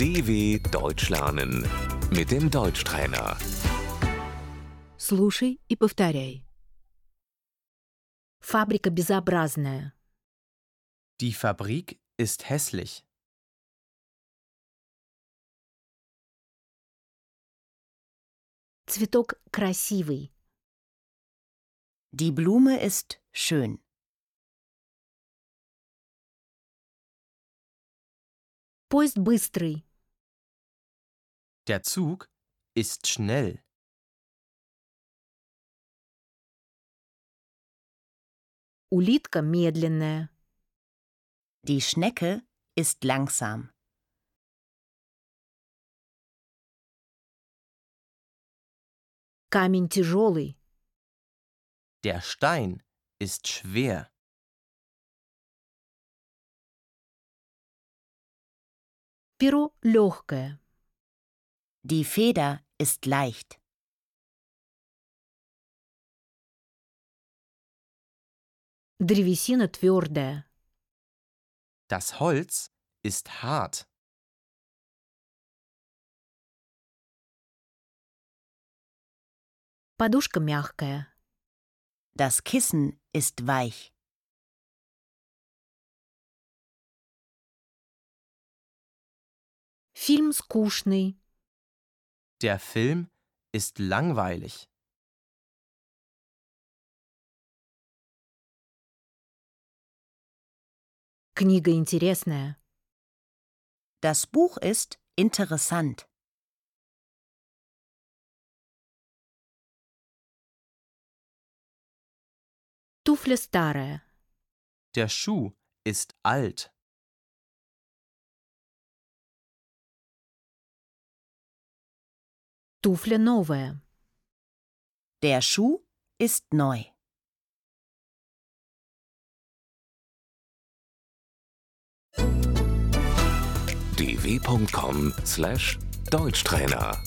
DW Deutsch lernen mit dem Deutschtrainer. Слушай и повторяй. Фабрика безобразная. Die Fabrik ist hässlich. Цветок красивый. Die Blume ist schön. Поезд быстрый. Der Zug ist schnell. Улитка медленная. Die Schnecke ist langsam. Камень тяжелый. Der Stein ist schwer. Перо легкое. Die Feder ist leicht. Древесина твердая. Das Holz ist hart. Подушка мягкая. Das Kissen ist weich. Фильм скучный. Der Film ist langweilig. Книга интересная. Das Buch ist interessant. Туфля старая. Der Schuh ist alt. Туфля новая. Der Schuh ist neu. dw.com/deutschtrainer